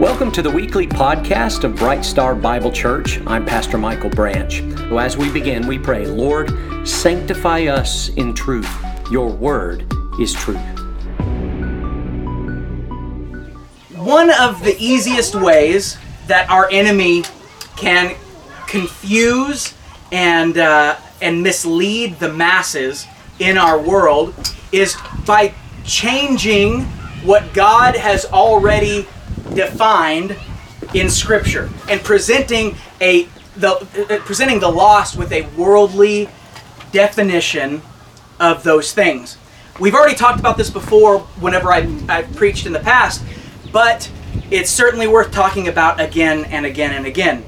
Welcome to the weekly podcast of Bright Star Bible Church. I'm Pastor Michael Branch. As we begin, we pray, Lord, sanctify us in truth. Your word is truth. One of the easiest ways that our enemy can confuse and uh, and mislead the masses in our world is by changing what God has already defined in Scripture and presenting a the uh, presenting the lost with a worldly definition of those things. We've already talked about this before whenever I, I've preached in the past, but it's certainly worth talking about again and again and again.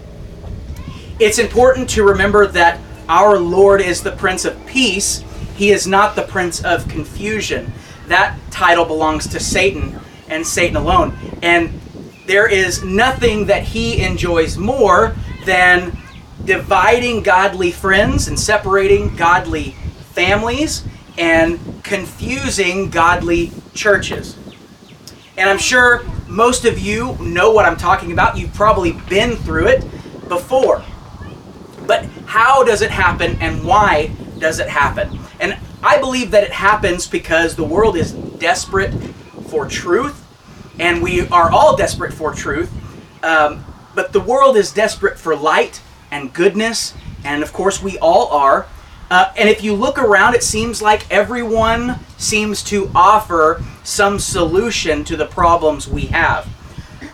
It's important to remember that our Lord is the Prince of Peace. He is not the Prince of Confusion. That title belongs to Satan and Satan alone. And there is nothing that he enjoys more than dividing godly friends and separating godly families and confusing godly churches. And I'm sure most of you know what I'm talking about. You've probably been through it before. But how does it happen and why does it happen? And I believe that it happens because the world is desperate for truth, and we are all desperate for truth. Um, but the world is desperate for light and goodness, and of course, we all are. Uh, and if you look around, it seems like everyone seems to offer some solution to the problems we have.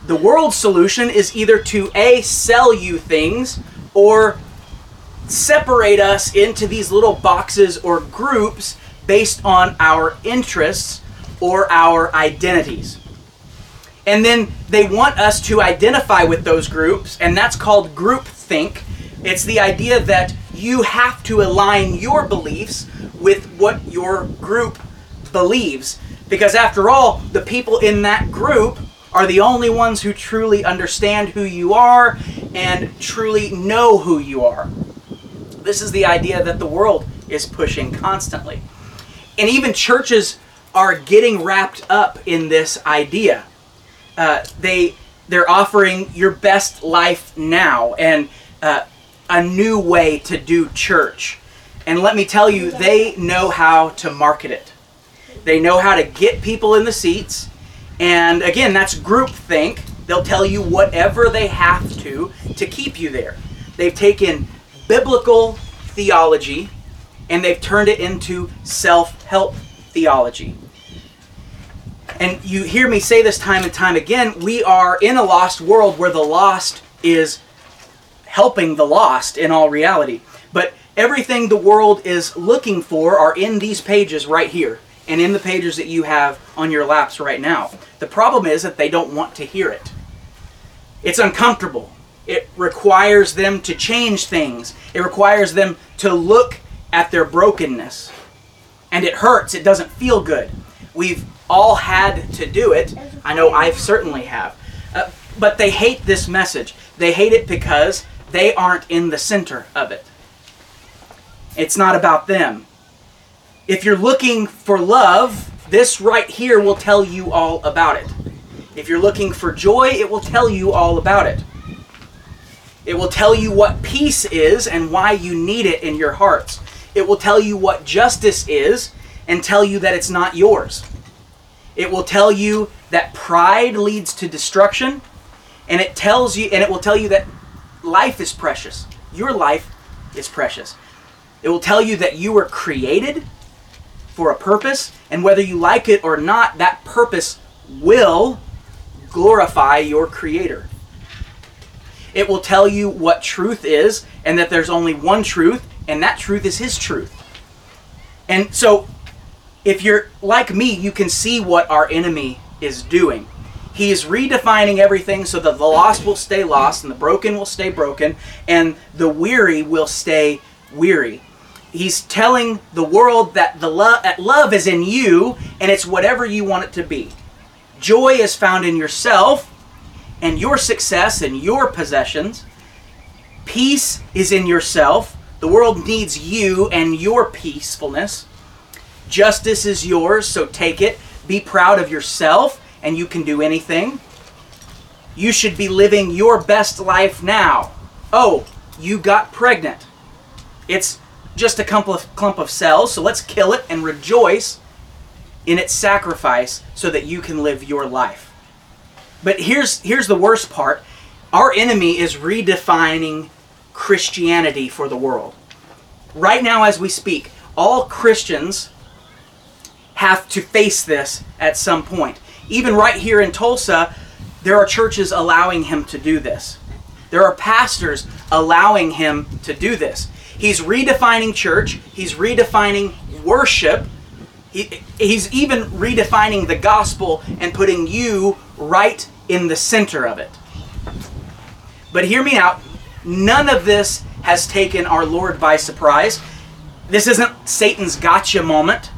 The world's solution is either to A, sell you things, or separate us into these little boxes or groups based on our interests or our identities. And then they want us to identify with those groups, and that's called groupthink. It's the idea that you have to align your beliefs with what your group believes. Because after all, the people in that group are the only ones who truly understand who you are and truly know who you are. This is the idea that the world is pushing constantly. And even churches are getting wrapped up in this idea. Uh, they they're offering your best life now and uh, a new way to do church. And let me tell you, they know how to market it. They know how to get people in the seats. And again, that's groupthink. They'll tell you whatever they have to to keep you there. They've taken biblical theology and they've turned it into self help theology. And you hear me say this time and time again we are in a lost world where the lost is helping the lost in all reality. But everything the world is looking for are in these pages right here and in the pages that you have on your laps right now. The problem is that they don't want to hear it. It's uncomfortable. It requires them to change things. It requires them to look at their brokenness. And it hurts. It doesn't feel good. We've all had to do it. I know I've certainly have. Uh, but they hate this message. They hate it because they aren't in the center of it. It's not about them. If you're looking for love, this right here will tell you all about it. If you're looking for joy, it will tell you all about it. It will tell you what peace is and why you need it in your hearts. It will tell you what justice is and tell you that it's not yours. It will tell you that pride leads to destruction and it tells you and it will tell you that life is precious. Your life is precious. It will tell you that you were created for a purpose and whether you like it or not, that purpose will glorify your creator. It will tell you what truth is and that there's only one truth, and that truth is His truth. And so, if you're like me, you can see what our enemy is doing. He is redefining everything so that the lost will stay lost, and the broken will stay broken, and the weary will stay weary. He's telling the world that the love, that love is in you, and it's whatever you want it to be. Joy is found in yourself, and your success and your possessions. Peace is in yourself. The world needs you and your peacefulness. Justice is yours, so take it. Be proud of yourself, and you can do anything. you should be living your best life now. Oh, you got pregnant. It's just a clump of, clump of cells, so let's kill it and rejoice in its sacrifice so that you can live your life. But here's, here's the worst part our enemy is redefining Christianity for the world. Right now, as we speak, all Christians have to face this at some point. Even right here in Tulsa, there are churches allowing him to do this. There are pastors allowing him to do this. He's redefining church, he's redefining worship, he, he's even redefining the gospel and putting you right in the center of it. But hear me out. None of this has taken our Lord by surprise. This isn't Satan's gotcha moment.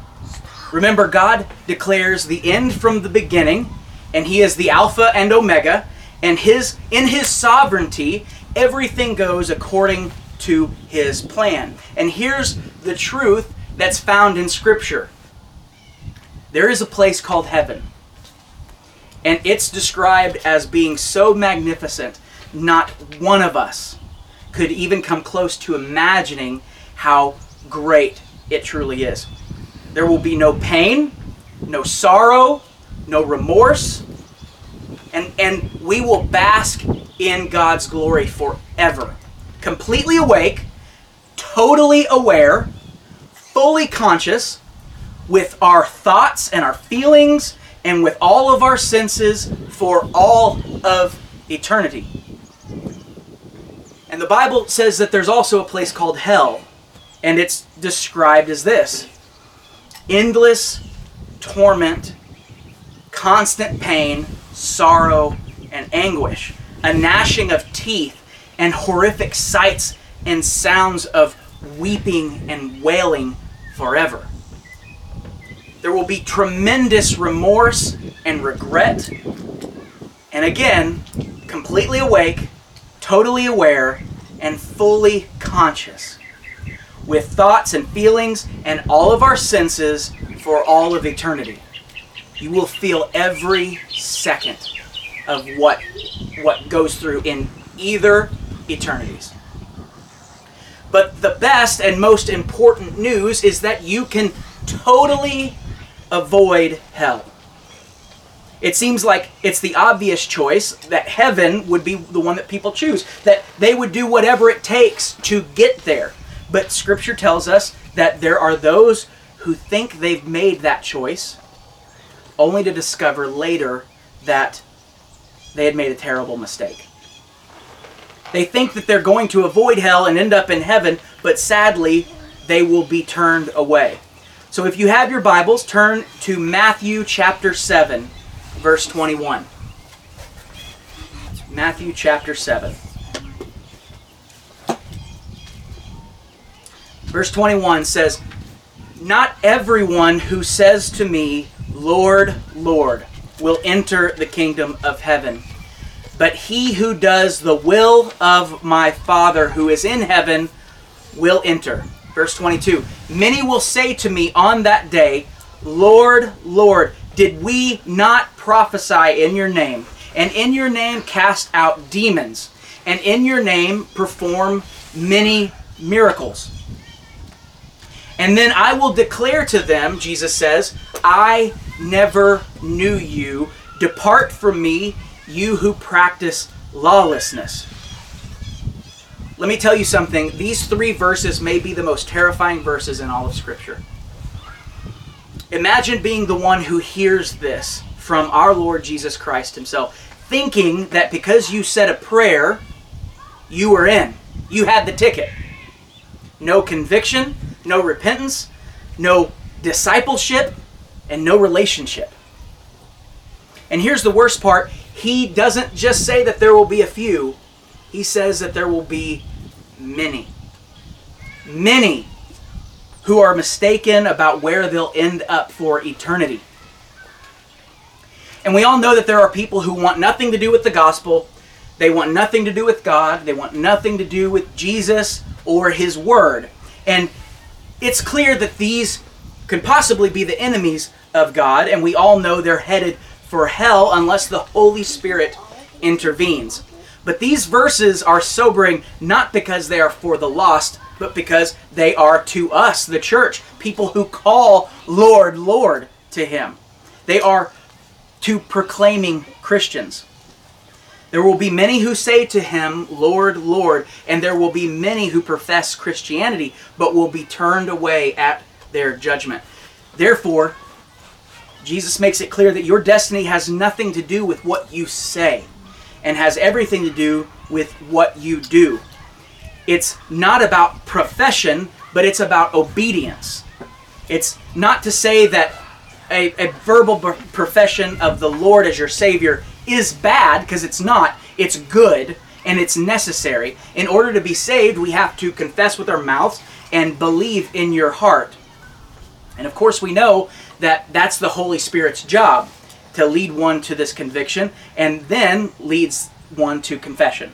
Remember, God declares the end from the beginning, and He is the Alpha and Omega, and His in His sovereignty, everything goes according to His plan. And here's the truth that's found in Scripture. There is a place called heaven. And it's described as being so magnificent, not one of us could even come close to imagining how great it truly is. There will be no pain, no sorrow, no remorse, and, and we will bask in God's glory forever. Completely awake, totally aware, fully conscious, with our thoughts and our feelings and with all of our senses for all of eternity. And the Bible says that there's also a place called hell, and it's described as this endless torment, constant pain, sorrow, and anguish, a gnashing of teeth, and horrific sights and sounds of weeping and wailing forever. There will be tremendous remorse and regret. And again, completely awake, totally aware, and fully conscious, with thoughts and feelings and all of our senses for all of eternity. You will feel every second of what, what goes through in either eternities. But the best and most important news is that you can totally avoid hell. It seems like it's the obvious choice that heaven would be the one that people choose, that they would do whatever it takes to get there. But Scripture tells us that there are those who think they've made that choice, only to discover later that they had made a terrible mistake. They think that they're going to avoid hell and end up in heaven, but sadly, they will be turned away. So if you have your Bibles, turn to Matthew chapter 7, verse 21. Matthew chapter 7. Verse 21 says, Not everyone who says to me, Lord, Lord, will enter the kingdom of heaven, but he who does the will of my Father who is in heaven will enter. Verse 22 Many will say to me on that day, Lord, Lord, did we not prophesy in your name, and in your name cast out demons, and in your name perform many miracles? And then I will declare to them, Jesus says, I never knew you. Depart from me, you who practice lawlessness. Let me tell you something. These three verses may be the most terrifying verses in all of Scripture. Imagine being the one who hears this from our Lord Jesus Christ Himself, thinking that because you said a prayer, you were in. You had the ticket. No conviction, no repentance, no discipleship, and no relationship. And here's the worst part He doesn't just say that there will be a few, He says that there will be many. Many who are mistaken about where they'll end up for eternity. And we all know that there are people who want nothing to do with the gospel. They want nothing to do with God. They want nothing to do with Jesus or His Word. And it's clear that these can possibly be the enemies of God, and we all know they're headed for hell unless the Holy Spirit intervenes. But these verses are sobering not because they are for the lost, but because they are to us, the church, people who call Lord, Lord to Him. They are to proclaiming Christians. There will be many who say to him, Lord, Lord, and there will be many who profess Christianity, but will be turned away at their judgment. Therefore, Jesus makes it clear that your destiny has nothing to do with what you say and has everything to do with what you do. It's not about profession, but it's about obedience. It's not to say that a, a verbal profession of the Lord as your Savior is bad, because it's not. It's good and it's necessary. In order to be saved, we have to confess with our mouths and believe in your heart. And of course, we know that that's the Holy Spirit's job to lead one to this conviction and then leads one to confession.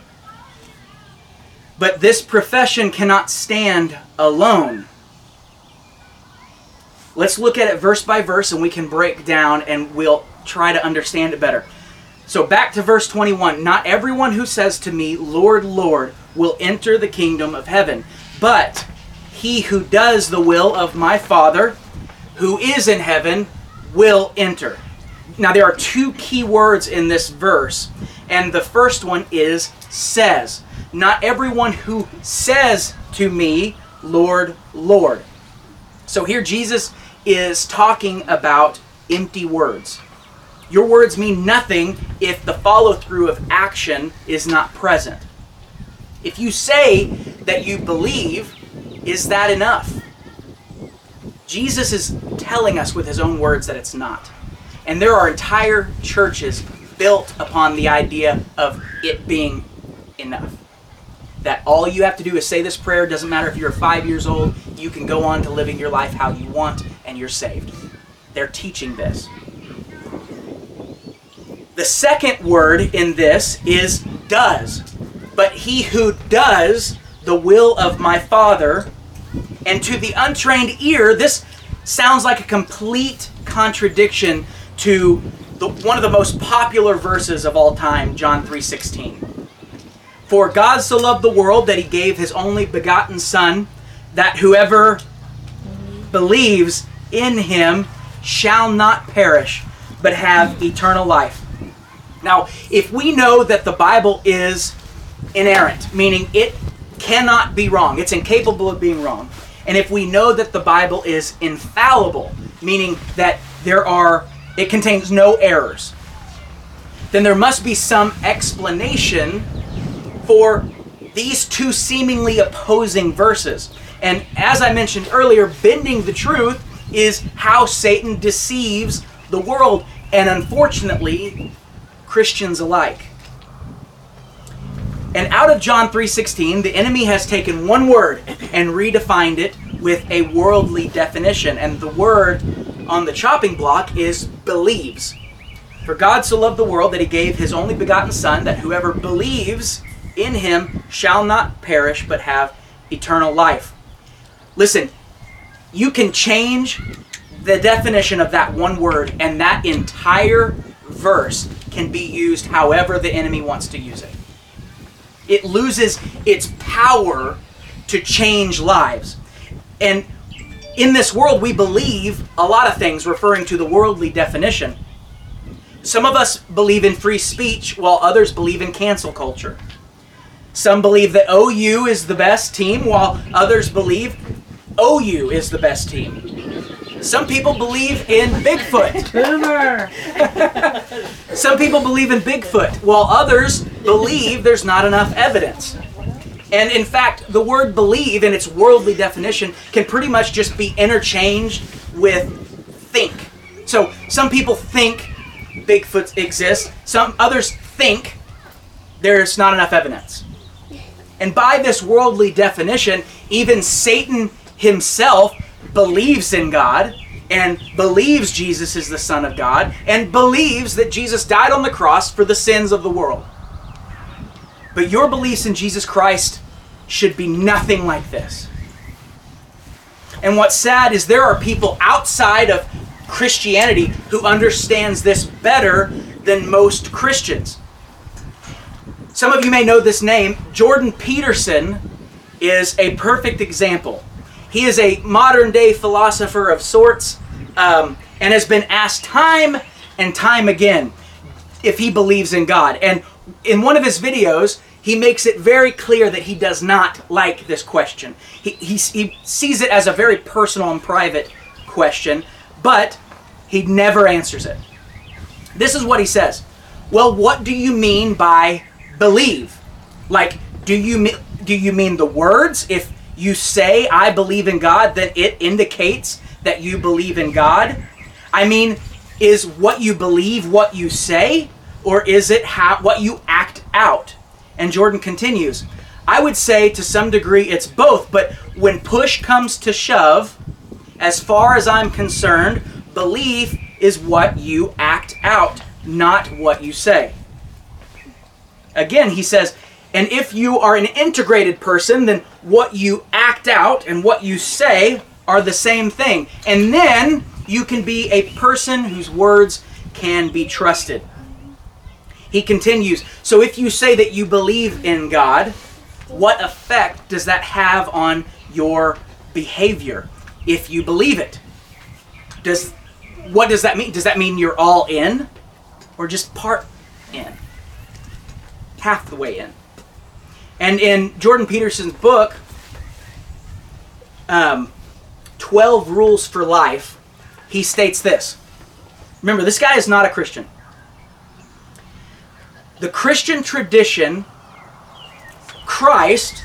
But this profession cannot stand alone. Let's look at it verse by verse and we can break down and we'll try to understand it better. So back to verse 21 Not everyone who says to me, Lord, Lord, will enter the kingdom of heaven, but he who does the will of my Father who is in heaven will enter. Now, there are two key words in this verse, and the first one is says. Not everyone who says to me, Lord, Lord. So here Jesus is talking about empty words. Your words mean nothing if the follow through of action is not present. If you say that you believe, is that enough? Jesus is telling us with his own words that it's not. And there are entire churches built upon the idea of it being enough. That all you have to do is say this prayer, doesn't matter if you're five years old, you can go on to living your life how you want and you're saved. They're teaching this. The second word in this is does. But he who does the will of my Father and to the untrained ear, this sounds like a complete contradiction to the, one of the most popular verses of all time, John 3:16. For God so loved the world that he gave his only begotten son that whoever believes in him shall not perish but have eternal life. Now, if we know that the Bible is inerrant, meaning it cannot be wrong, it's incapable of being wrong, and if we know that the Bible is infallible, meaning that there are it contains no errors, then there must be some explanation for these two seemingly opposing verses. And as I mentioned earlier, bending the truth is how Satan deceives the world and unfortunately Christians alike. And out of John 3:16, the enemy has taken one word and redefined it with a worldly definition. And the word on the chopping block is believes. For God so loved the world that he gave his only begotten son that whoever believes in him shall not perish but have eternal life. Listen, you can change the definition of that one word and that entire verse can be used however the enemy wants to use it it loses its power to change lives. And in this world, we believe a lot of things referring to the worldly definition. Some of us believe in free speech, while others believe in cancel culture. Some believe that OU is the best team, while others believe OU is the best team. Some people believe in Bigfoot. Boomer. Some people believe in Bigfoot, while others believe there's not enough evidence. And in fact, the word believe in its worldly definition can pretty much just be interchanged with think. So some people think Bigfoot exists, some others think there's not enough evidence. And by this worldly definition, even Satan himself believes in God and believes Jesus is the Son of God and believes that Jesus died on the cross for the sins of the world. But your beliefs in Jesus Christ should be nothing like this. And what's sad is there are people outside of Christianity who understands this better than most Christians. some of you may know this name. Jordan Peterson is a perfect example. He is a modern day philosopher of sorts um, and has been asked time and time again if he believes in God. And in one of his videos, he makes it very clear that he does not like this question. He, he, he sees it as a very personal and private question, but he never answers it. This is what he says Well, what do you mean by believe? Like, do you, do you mean the words? If you say, I believe in God, then it indicates that you believe in God? I mean, is what you believe what you say? Or is it how, what you act out? And Jordan continues, I would say to some degree it's both, but when push comes to shove, as far as I'm concerned, belief is what you act out, not what you say. Again, he says, and if you are an integrated person, then what you act out and what you say are the same thing. And then you can be a person whose words can be trusted. He continues, so if you say that you believe in God, what effect does that have on your behavior if you believe it? Does what does that mean? Does that mean you're all in or just part in? Half the way in. And in Jordan Peterson's book, um, 12 Rules for Life, he states this. Remember, this guy is not a Christian. The Christian tradition, Christ,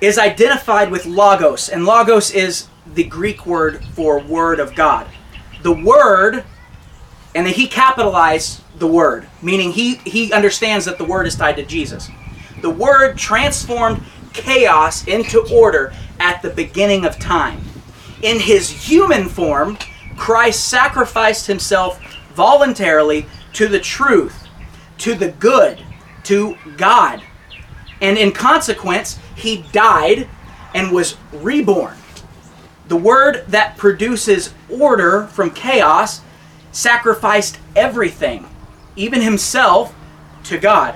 is identified with Logos, and Logos is the Greek word for Word of God. The Word, and he capitalized the Word, meaning he, he understands that the Word is tied to Jesus. The Word transformed chaos into order at the beginning of time. In his human form, Christ sacrificed himself voluntarily to the truth, to the good, to God. And in consequence, he died and was reborn. The word that produces order from chaos sacrificed everything, even himself, to God.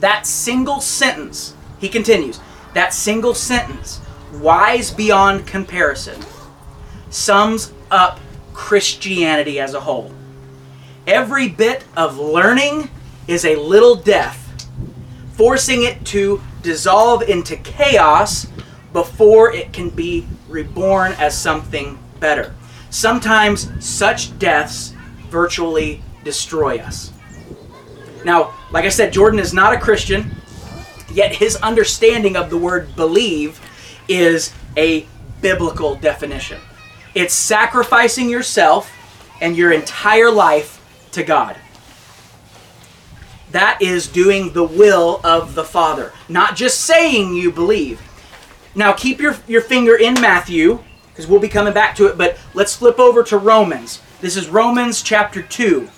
That single sentence, he continues, that single sentence, wise beyond comparison, sums up Christianity as a whole. Every bit of learning is a little death, forcing it to dissolve into chaos before it can be reborn as something better. Sometimes such deaths virtually destroy us. Now, like I said, Jordan is not a Christian, yet his understanding of the word believe is a biblical definition. It's sacrificing yourself and your entire life to God. That is doing the will of the Father, not just saying you believe. Now, keep your, your finger in Matthew, because we'll be coming back to it, but let's flip over to Romans. This is Romans chapter 2,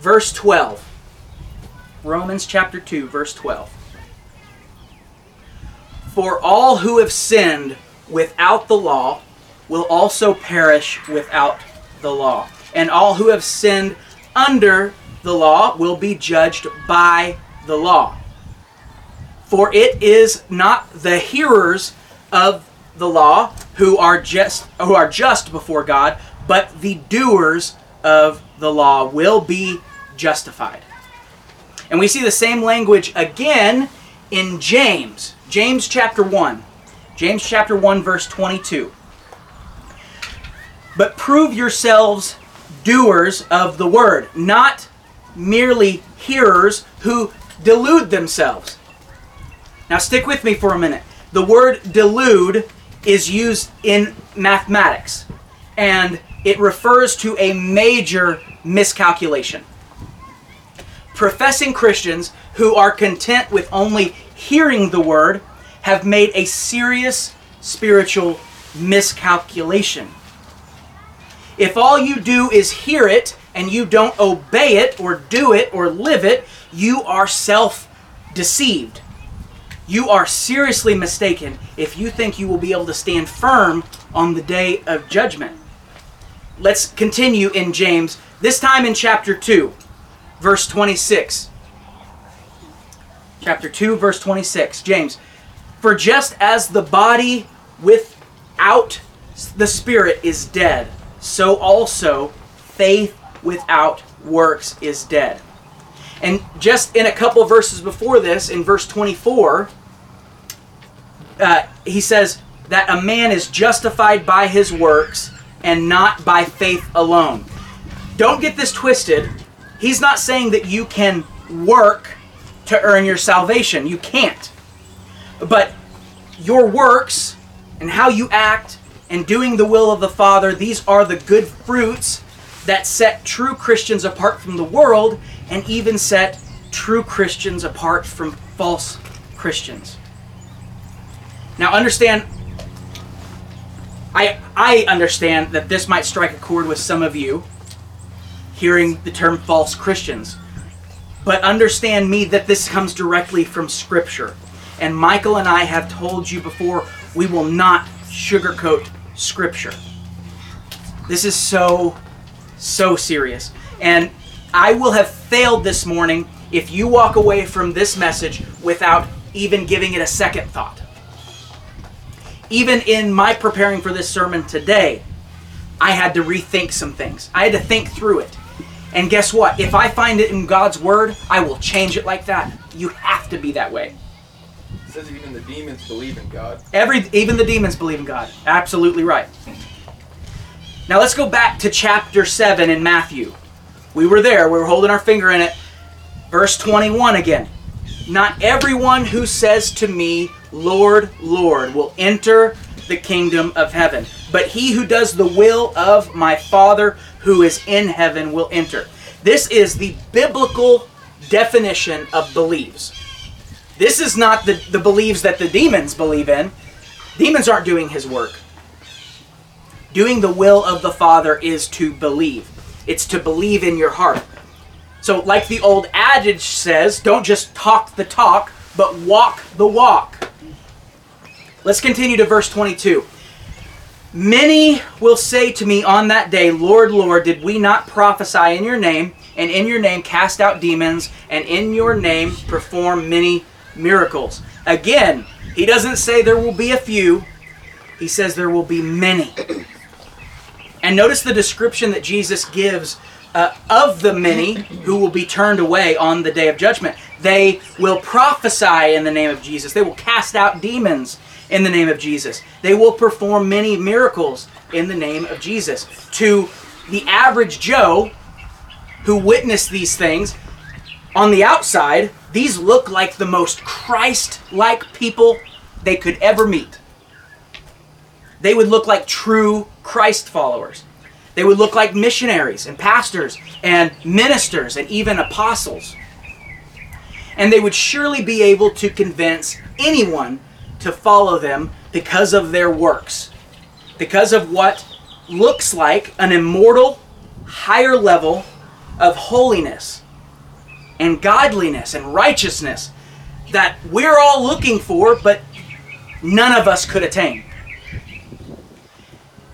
verse 12. Romans chapter 2, verse 12. For all who have sinned without the law will also perish without the law. And all who have sinned under the law will be judged by the law. For it is not the hearers of the law who are just who are just before God, but the doers of the law will be justified. And we see the same language again in James. James chapter 1. James chapter 1 verse 22. But prove yourselves doers of the word, not merely hearers who delude themselves. Now stick with me for a minute. The word delude is used in mathematics and it refers to a major miscalculation. Professing Christians who are content with only hearing the word have made a serious spiritual miscalculation. If all you do is hear it and you don't obey it or do it or live it, you are self deceived. You are seriously mistaken if you think you will be able to stand firm on the day of judgment. Let's continue in James, this time in chapter 2, verse 26. chapter 2 verse 26. James, for just as the body without the spirit is dead, so also faith without works is dead. And just in a couple verses before this, in verse 24, uh, he says that a man is justified by his works and not by faith alone. Don't get this twisted. He's not saying that you can work to earn your salvation. You can't. But your works and how you act and doing the will of the Father, these are the good fruits that set true Christians apart from the world and even set true Christians apart from false Christians. Now understand I I understand that this might strike a chord with some of you hearing the term false Christians. But understand me that this comes directly from scripture. And Michael and I have told you before we will not sugarcoat scripture. This is so so serious. And I will have failed this morning if you walk away from this message without even giving it a second thought. Even in my preparing for this sermon today, I had to rethink some things. I had to think through it. And guess what? If I find it in God's Word, I will change it like that. You have to be that way. It says even the demons believe in God. Every, even the demons believe in God. Absolutely right. Now let's go back to chapter 7 in Matthew. We were there, we were holding our finger in it. Verse 21 again. Not everyone who says to me, Lord, Lord, will enter the kingdom of heaven, but he who does the will of my Father who is in heaven will enter. This is the biblical definition of believes. This is not the, the believes that the demons believe in. Demons aren't doing his work. Doing the will of the Father is to believe. It's to believe in your heart. So, like the old adage says, don't just talk the talk, but walk the walk. Let's continue to verse 22. Many will say to me on that day, Lord, Lord, did we not prophesy in your name, and in your name cast out demons, and in your name perform many miracles? Again, he doesn't say there will be a few, he says there will be many. And notice the description that Jesus gives uh, of the many who will be turned away on the day of judgment. They will prophesy in the name of Jesus, they will cast out demons in the name of Jesus, they will perform many miracles in the name of Jesus. To the average Joe who witnessed these things, on the outside, these look like the most Christ like people they could ever meet. They would look like true Christ followers. They would look like missionaries and pastors and ministers and even apostles. And they would surely be able to convince anyone to follow them because of their works, because of what looks like an immortal, higher level of holiness and godliness and righteousness that we're all looking for, but none of us could attain.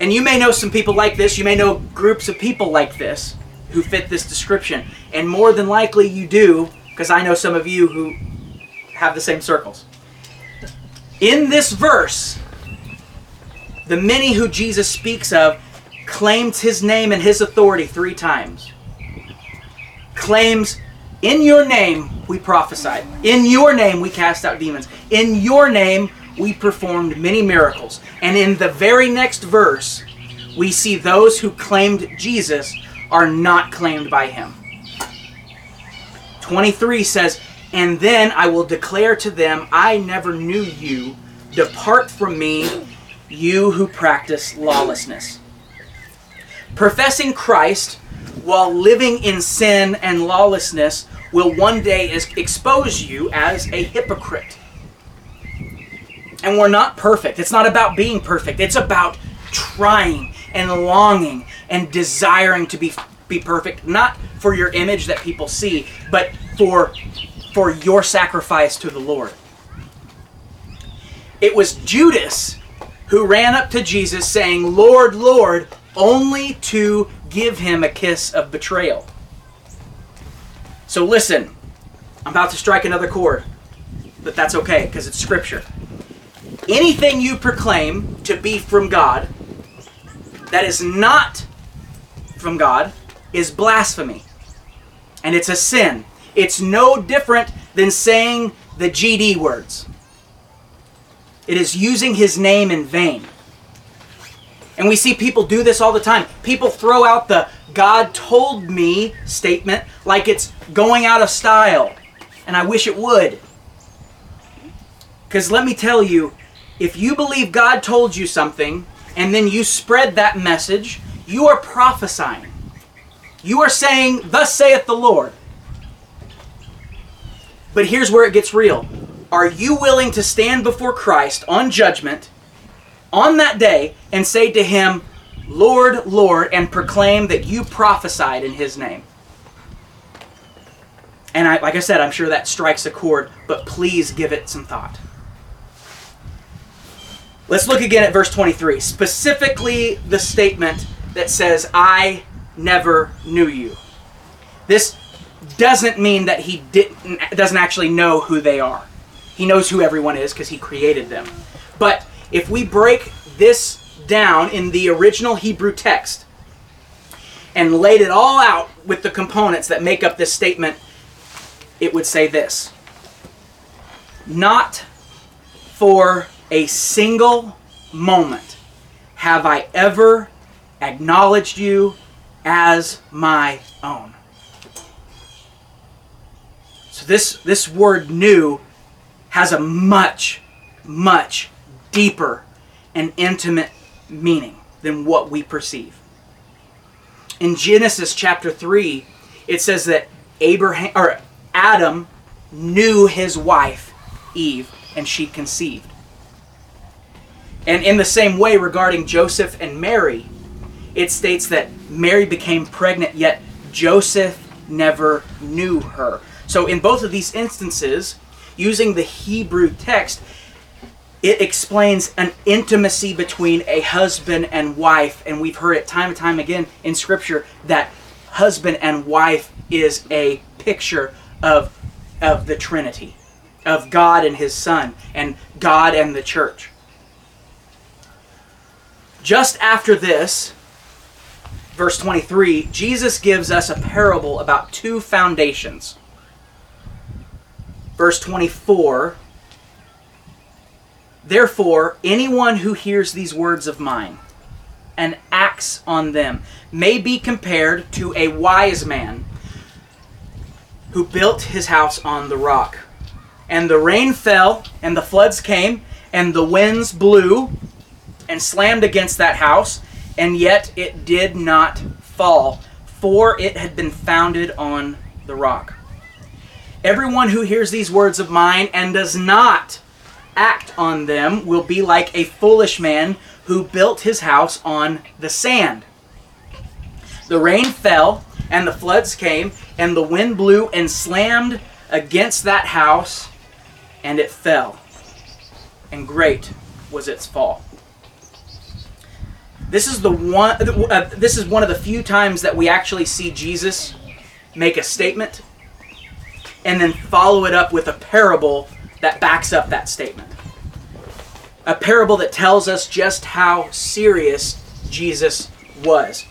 And you may know some people like this, you may know groups of people like this who fit this description. And more than likely you do, because I know some of you who have the same circles. In this verse, the many who Jesus speaks of claims his name and his authority three times. Claims, in your name we prophesied. In your name we cast out demons. In your name we performed many miracles. And in the very next verse, we see those who claimed Jesus are not claimed by him. 23 says, And then I will declare to them, I never knew you. Depart from me, you who practice lawlessness. Professing Christ while living in sin and lawlessness will one day expose you as a hypocrite. And we're not perfect. It's not about being perfect. It's about trying and longing and desiring to be be perfect, not for your image that people see, but for for your sacrifice to the Lord. It was Judas who ran up to Jesus saying, "Lord, Lord," only to give him a kiss of betrayal. So listen, I'm about to strike another chord. but that's okay because it's scripture. Anything you proclaim to be from God that is not from God is blasphemy. And it's a sin. It's no different than saying the GD words. It is using his name in vain. And we see people do this all the time. People throw out the God told me statement like it's going out of style. And I wish it would. Because let me tell you, if you believe God told you something and then you spread that message, you are prophesying. You are saying, Thus saith the Lord. But here's where it gets real. Are you willing to stand before Christ on judgment on that day and say to him, Lord, Lord, and proclaim that you prophesied in his name? And I, like I said, I'm sure that strikes a chord, but please give it some thought. Let's look again at verse 23, specifically the statement that says, I never knew you. This doesn't mean that he didn't doesn't actually know who they are. He knows who everyone is because he created them. But if we break this down in the original Hebrew text and laid it all out with the components that make up this statement, it would say this. Not for a single moment have I ever acknowledged you as my own. So this this word new has a much much deeper and intimate meaning than what we perceive. In Genesis chapter 3, it says that Abraham or Adam knew his wife Eve and she conceived. And in the same way regarding Joseph and Mary, it states that Mary became pregnant yet Joseph never knew her. So in both of these instances, using the Hebrew text, it explains an intimacy between a husband and wife. And we've heard it time and time again in scripture that husband and wife is a picture of of the trinity of god and his son and god and the church. Just after this verse 23 jesus gives us a parable about two foundations verse 24 Therefore, anyone who hears these words of mine and acts on them may be compared to a wise man who built his house on the rock. And the rain fell, and the floods came, and the winds blew and slammed against that house, and yet it did not fall, for it had been founded on the rock. Everyone who hears these words of mine and does not act on them will be like a foolish man who built his house on the sand. The rain fell, and the floods came, and the wind blew and slammed against that house, and it fell. And great was its fall. This is the one. Uh, this is one of the few times that we actually see Jesus make a statement, and then follow it up with a parable that backs up that statement. A parable that tells us just how serious Jesus was.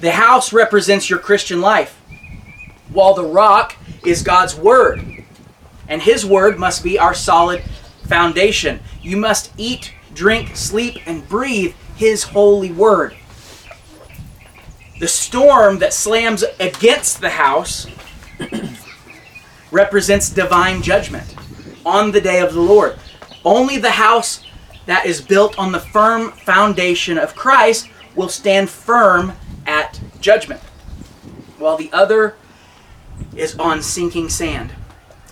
The house represents your Christian life, while the rock is God's Word. And His Word must be our solid foundation. You must eat, drink, sleep, and breathe His holy Word. The storm that slams against the house represents divine judgment on the day of the Lord. Only the house that is built on the firm foundation of Christ will stand firm at judgment, while the other is on sinking sand.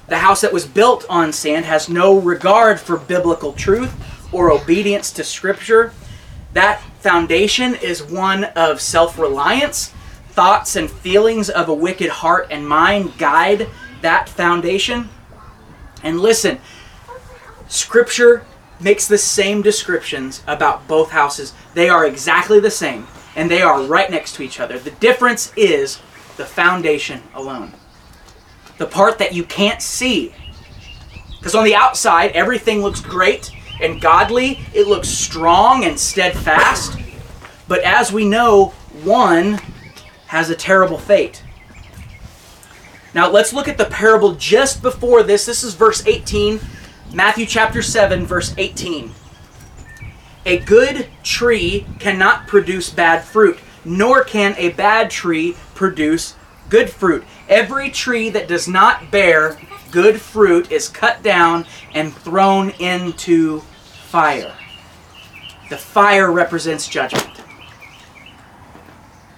The house that was built on sand has no regard for biblical truth or obedience to Scripture. That foundation is one of self reliance. Thoughts and feelings of a wicked heart and mind guide that foundation. And listen, Scripture makes the same descriptions about both houses. They are exactly the same, and they are right next to each other. The difference is the foundation alone. The part that you can't see Because on the outside, everything looks great and godly, it looks strong and steadfast. But as we know, one has a terrible fate. Now let's look at the parable just before this. This is verse 18, Matthew chapter 7, verse 18. A good tree cannot produce bad fruit, nor can a bad tree produce good fruit. Every tree that does not bear good fruit is cut down and thrown into fire. The fire represents judgment.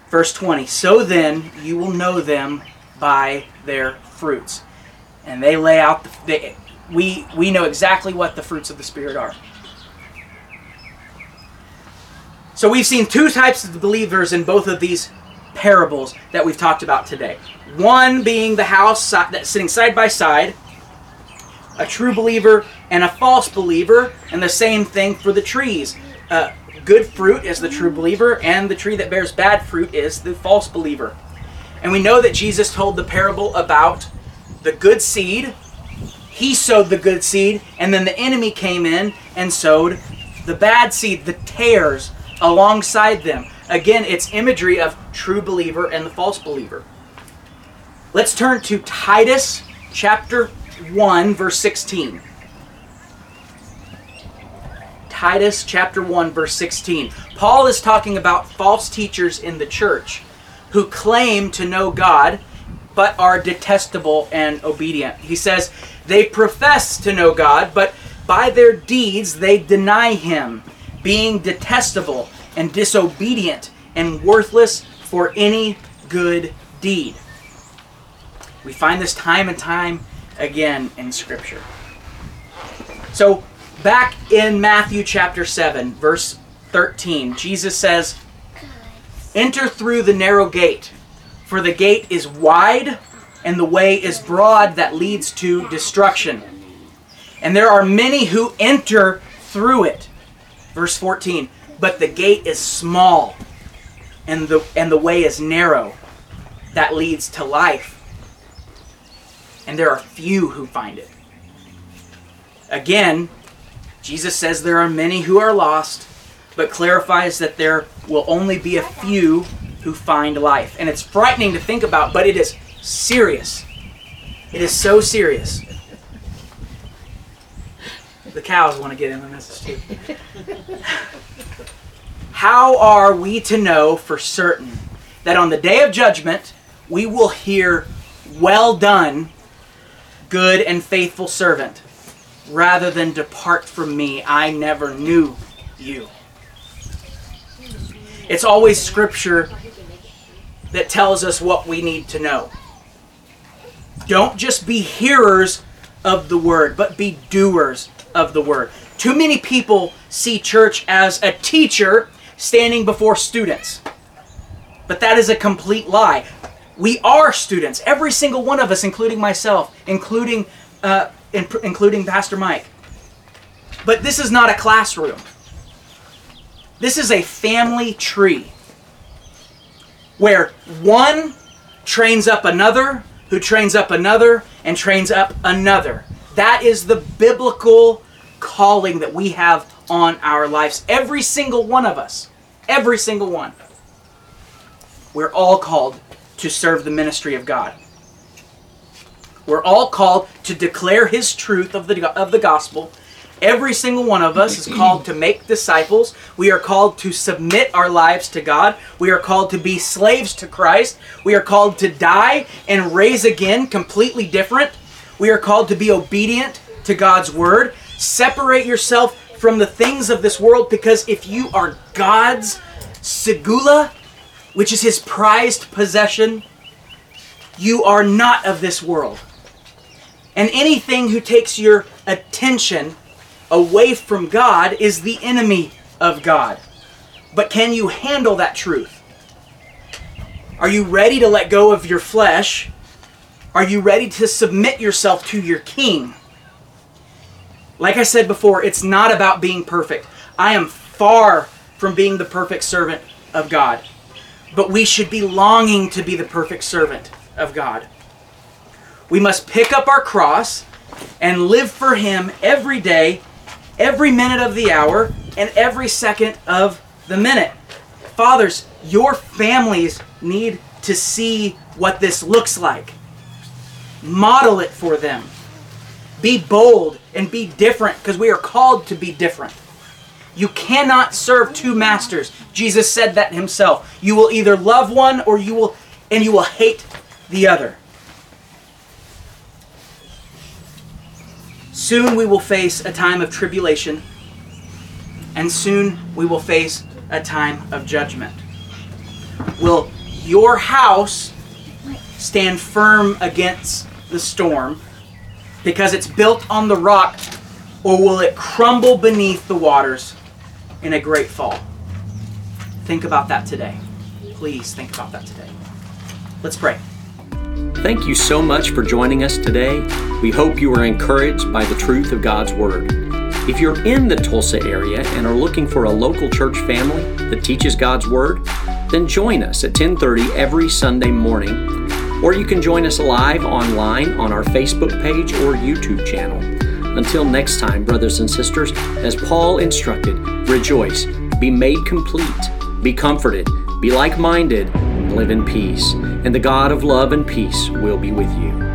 Verse 20 So then you will know them by their fruits. And they lay out, the, we, we know exactly what the fruits of the Spirit are. So we've seen two types of believers in both of these parables that we've talked about today. One being the house that's sitting side by side, a true believer and a false believer, and the same thing for the trees. Uh, good fruit is the true believer, and the tree that bears bad fruit is the false believer. And we know that Jesus told the parable about the good seed. He sowed the good seed, and then the enemy came in and sowed the bad seed, the tares, alongside them. Again, it's imagery of true believer and the false believer. Let's turn to Titus chapter 1, verse 16. Titus chapter 1, verse 16. Paul is talking about false teachers in the church who claim to know God but are detestable and obedient. He says, They profess to know God, but by their deeds they deny Him, being detestable and disobedient and worthless for any good deed. We find this time and time again in Scripture. So, back in Matthew chapter 7, verse 13, Jesus says, Enter through the narrow gate, for the gate is wide and the way is broad that leads to destruction. And there are many who enter through it. Verse 14, but the gate is small and the and the way is narrow that leads to life. And there are few who find it. Again, Jesus says there are many who are lost, but clarifies that there will only be a few who find life. And it's frightening to think about, but it is serious. It is so serious. The cows want to get in the this too. How are we to know for certain that on the day of judgment we will hear, Well done, good and faithful servant, rather than depart from me, I never knew you? It's always Scripture that tells us what we need to know. Don't just be hearers of the word, but be doers of the word. Too many people see church as a teacher standing before students. But that is a complete lie. We are students, every single one of us, including myself, including uh, in, including Pastor Mike. But this is not a classroom. This is a family tree where one trains up another, who trains up another, and trains up another. That is the biblical calling that we have on our lives. Every single one of us. Every single one. We're all called to serve the ministry of God. We're all called to declare His truth of the, of the gospel. Every single one of us is called to make disciples. We are called to submit our lives to God. We are called to be slaves to Christ. We are called to die and raise again, completely different. We are called to be obedient to God's word. Separate yourself from the things of this world because if you are God's segula, which is his prized possession, you are not of this world. And anything who takes your attention away from God is the enemy of God. But can you handle that truth? Are you ready to let go of your flesh? Are you ready to submit yourself to your king? Like I said before, it's not about being perfect. I am far from being the perfect servant of God. But we should be longing to be the perfect servant of God. We must pick up our cross and live for Him every day, every minute of the hour, and every second of the minute. Fathers, your families need to see what this looks like. Model it for them. Be bold and be different because we are called to be different. You cannot serve two masters. Jesus said that himself. You will either love one or you will and you will hate the other. Soon we will face a time of tribulation and soon we will face a time of judgment. Will your house stand firm against the storm because it's built on the rock, or will it crumble beneath the waters in a great fall? Think about that today. Please think about that today. Let's pray. Thank you so much for joining us today. We hope you are encouraged by the truth of God's Word. If you're in the Tulsa area and are looking for a local church family that teaches God's Word, then join us at 10:30 every Sunday morning, or you can join us live online on our Facebook page or YouTube channel. Until next time, brothers and sisters, as Paul instructed, rejoice, be made complete, be comforted, be like-minded, live in peace, and the God of love and peace will be with you.